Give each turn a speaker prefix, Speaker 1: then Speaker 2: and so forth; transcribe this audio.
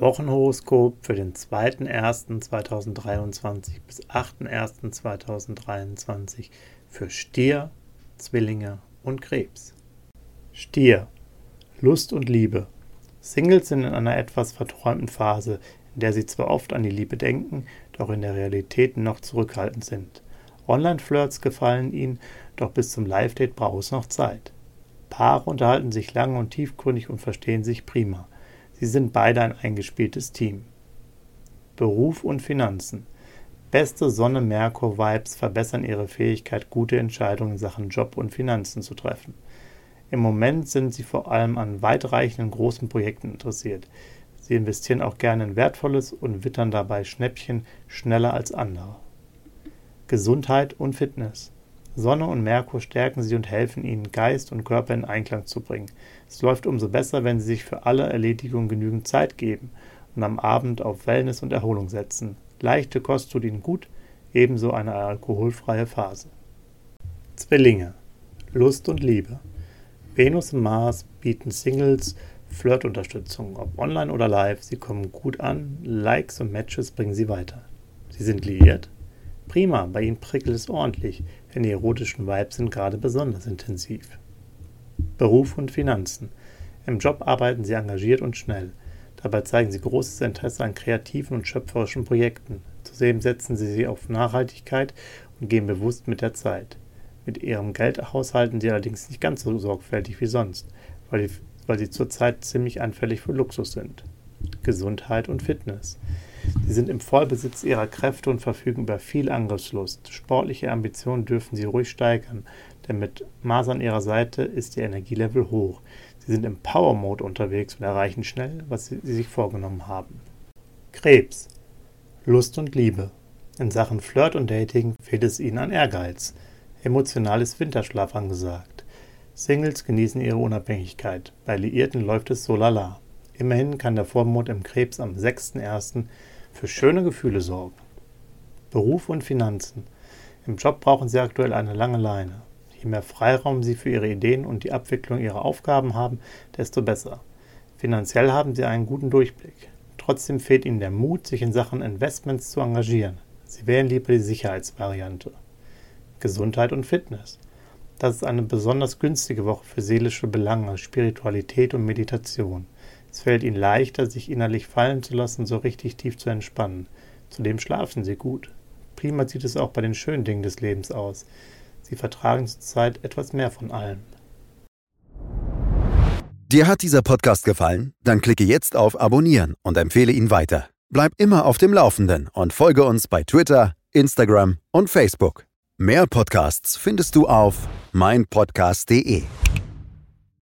Speaker 1: Wochenhoroskop für den 2.1.2023 bis 8.1.2023 für Stier, Zwillinge und Krebs. Stier. Lust und Liebe. Singles sind in einer etwas verträumten Phase, in der sie zwar oft an die Liebe denken, doch in der Realität noch zurückhaltend sind. Online-Flirts gefallen ihnen, doch bis zum Live-Date braucht es noch Zeit. Paare unterhalten sich lange und tiefgründig und verstehen sich prima. Sie sind beide ein eingespieltes Team. Beruf und Finanzen. Beste Sonne-Merkur-Vibes verbessern ihre Fähigkeit, gute Entscheidungen in Sachen Job und Finanzen zu treffen. Im Moment sind sie vor allem an weitreichenden großen Projekten interessiert. Sie investieren auch gerne in Wertvolles und wittern dabei Schnäppchen schneller als andere. Gesundheit und Fitness. Sonne und Merkur stärken sie und helfen ihnen, Geist und Körper in Einklang zu bringen. Es läuft umso besser, wenn sie sich für alle Erledigungen genügend Zeit geben und am Abend auf Wellness und Erholung setzen. Leichte Kost tut ihnen gut, ebenso eine alkoholfreie Phase. Zwillinge. Lust und Liebe. Venus und Mars bieten Singles Flirtunterstützung, ob online oder live. Sie kommen gut an, Likes und Matches bringen sie weiter. Sie sind liiert? Prima, bei ihnen prickelt es ordentlich denn die erotischen Vibes sind gerade besonders intensiv. Beruf und Finanzen. Im Job arbeiten sie engagiert und schnell. Dabei zeigen sie großes Interesse an kreativen und schöpferischen Projekten. Zudem setzen sie sich auf Nachhaltigkeit und gehen bewusst mit der Zeit. Mit ihrem Geld haushalten sie allerdings nicht ganz so sorgfältig wie sonst, weil, die, weil sie zurzeit ziemlich anfällig für Luxus sind. Gesundheit und Fitness. Sie sind im Vollbesitz ihrer Kräfte und verfügen über viel Angriffslust. Sportliche Ambitionen dürfen sie ruhig steigern, denn mit Mars an ihrer Seite ist ihr Energielevel hoch. Sie sind im Power-Mode unterwegs und erreichen schnell, was sie sich vorgenommen haben. Krebs. Lust und Liebe. In Sachen Flirt und Dating fehlt es ihnen an Ehrgeiz. Emotional ist Winterschlaf angesagt. Singles genießen ihre Unabhängigkeit. Bei Liierten läuft es so lala. Immerhin kann der Vollmond im Krebs am 6.1. für schöne Gefühle sorgen. Beruf und Finanzen. Im Job brauchen Sie aktuell eine lange Leine. Je mehr Freiraum Sie für Ihre Ideen und die Abwicklung Ihrer Aufgaben haben, desto besser. Finanziell haben Sie einen guten Durchblick. Trotzdem fehlt Ihnen der Mut, sich in Sachen Investments zu engagieren. Sie wählen lieber die Sicherheitsvariante. Gesundheit und Fitness. Das ist eine besonders günstige Woche für seelische Belange, Spiritualität und Meditation. Es fällt ihnen leichter, sich innerlich fallen zu lassen, so richtig tief zu entspannen. Zudem schlafen sie gut. Prima sieht es auch bei den schönen Dingen des Lebens aus. Sie vertragen zurzeit etwas mehr von allem.
Speaker 2: Dir hat dieser Podcast gefallen? Dann klicke jetzt auf Abonnieren und empfehle ihn weiter. Bleib immer auf dem Laufenden und folge uns bei Twitter, Instagram und Facebook. Mehr Podcasts findest du auf meinpodcast.de.